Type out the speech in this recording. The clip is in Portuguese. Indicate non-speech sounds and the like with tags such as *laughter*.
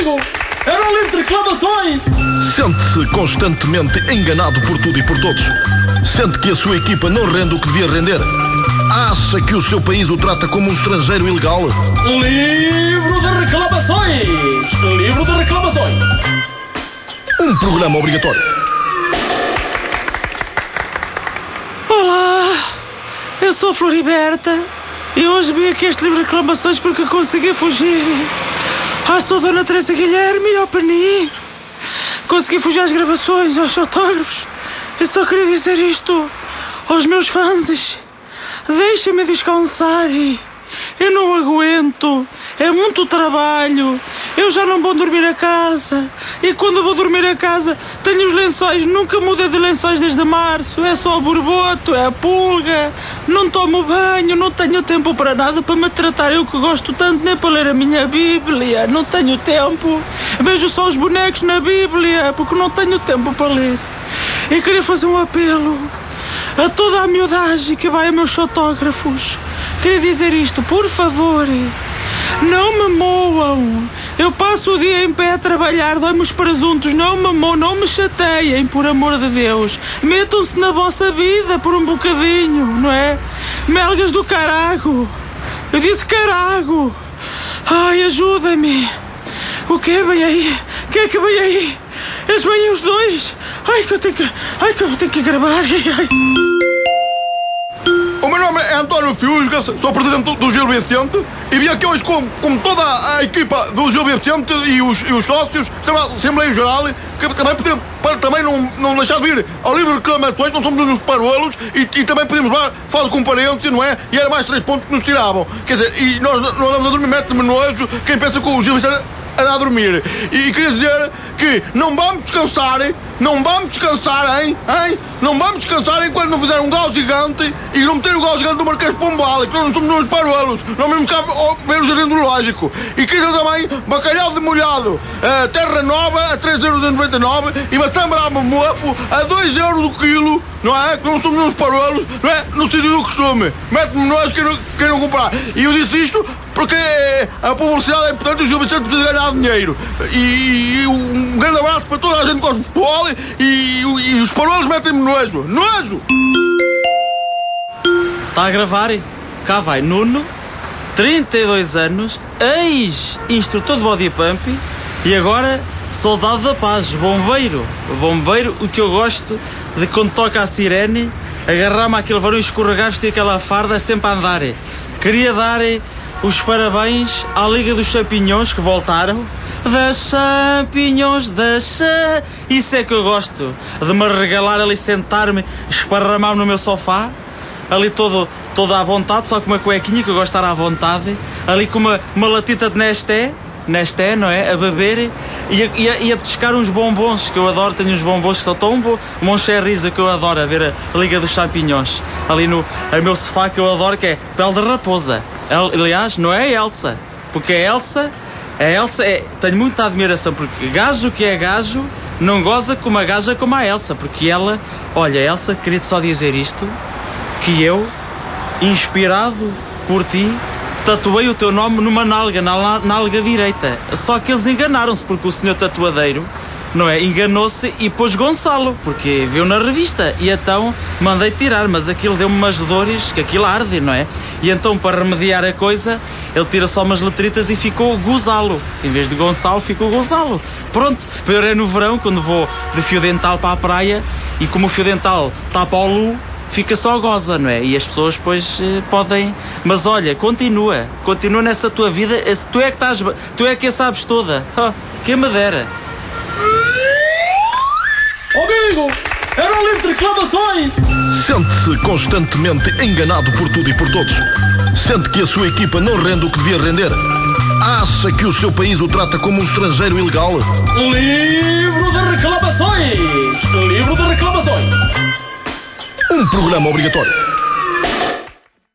amigo! Era um livro de reclamações! Sente-se constantemente enganado por tudo e por todos. Sente que a sua equipa não rende o que devia render. Acha que o seu país o trata como um estrangeiro ilegal? Livro de reclamações! Livro de reclamações! Um programa obrigatório. Olá, eu sou Floriberta e hoje vim aqui este livro de reclamações porque consegui fugir. Ah, sou Dona Teresa Guilherme ao Pani. Consegui fugir às gravações, aos autógrafos. Eu só queria dizer isto aos meus fãs. Deixa-me descansar. Eu não aguento. É muito trabalho. Eu já não vou dormir a casa. E quando vou dormir a casa, tenho os lençóis. Nunca mudei de lençóis desde março. É só o borboto, é a pulga. Não tomo banho, não tenho tempo para nada para me tratar. Eu que gosto tanto nem para ler a minha Bíblia. Não tenho tempo. Vejo só os bonecos na Bíblia porque não tenho tempo para ler. E queria fazer um apelo a toda a miudagem que vai a meus fotógrafos. Queria dizer isto, por favor. Não me moam. Eu passo o dia em pé a trabalhar, dói-me os presuntos. Não me moam, não me chateiem, por amor de Deus. Metam-se na vossa vida por um bocadinho, não é? Melgas do carago. Eu disse carago. Ai, ajuda-me. O que é bem aí? O que é que vem aí? Eles vêm os dois. Ai, que eu tenho que. Ai, que eu tenho que gravar. *laughs* Ai, ai. Meu nome é António Fiusga, sou presidente do Gil Vicente e vim aqui hoje com, com toda a equipa do Gil Vicente e os, e os sócios, Assembleia Geral, que também poder, para também não, não deixar de vir ao livro de reclamações, não somos uns parolos e, e também podemos dar fala com parentes, não é? E era mais três pontos que nos tiravam. Quer dizer, e nós não andamos a dormir, mete-me nojo quem pensa que o Gil Vicente a dormir. E queria dizer que não vamos descansar, não vamos descansar, hein? hein? Não vamos descansar enquanto não fizer um gol gigante e não meter o gol gigante do Marquês Pombal, que nós não somos uns parolos, não mesmo cá ver o jardim lógico. E queria também bacalhau de molhado, uh, terra nova a 3,99€ e maçã brava mofo a 2€ euros o quilo, não é? Que não somos uns parolos, não é? No sítio do costume. Mete-me nós que não, queiram comprar. E eu disse isto porque a publicidade é importante e o Gil Vicente precisa ganhar dinheiro. E, e, um grande abraço para toda a gente que gosta de futebol e, e os parolos metem-me nojo. Nojo! Está a gravar? Cá vai Nuno, 32 anos, ex-instrutor de body pump e agora soldado da paz, bombeiro. Bombeiro, o que eu gosto de quando toca a sirene, agarrar-me aquele varão escorregar, vestir aquela farda sempre a andar. Queria dar os parabéns à Liga dos Champinhões que voltaram. Das champignons, das. Isso é que eu gosto, de me regalar ali, sentar-me, esparramar no meu sofá, ali todo, todo à vontade, só com uma cuequinha que eu gosto de estar à vontade, ali com uma, uma latita de Nesté, Nesté, não é? A beber e a, e, a, e a pescar uns bombons que eu adoro. Tenho uns bombons que são tão bons. Moncherrisa que eu adoro, a ver a Liga dos Champignons. Ali no a meu sofá que eu adoro, que é pele de raposa. Aliás, não é Elsa, porque a Elsa, a Elsa é. Tenho muita admiração, porque gajo que é gajo não goza com uma gaja como a Elsa, porque ela. Olha, Elsa, queria-te só dizer isto: que eu, inspirado por ti, tatuei o teu nome numa nalga, na nalga direita. Só que eles enganaram-se, porque o senhor tatuadeiro, não é? Enganou-se e pôs Gonçalo, porque viu na revista. E então mandei tirar, mas aquilo deu-me umas dores, que aquilo arde, não é? E então, para remediar a coisa, ele tira só umas letritas e ficou Gozalo. Em vez de Gonçalo, ficou Gonçalo. Pronto, pior é no verão, quando vou de fio dental para a praia, e como o fio dental está para o lu, fica só goza, não é? E as pessoas depois eh, podem. Mas olha, continua, continua nessa tua vida. Tu é que estás. Tu é que a sabes toda. Oh, quem me dera. Amigo! Era um livro de reclamações! Sente-se constantemente enganado por tudo e por todos. Sente que a sua equipa não rende o que devia render. Acha que o seu país o trata como um estrangeiro ilegal? Livro de reclamações! Livro de reclamações! Um programa obrigatório.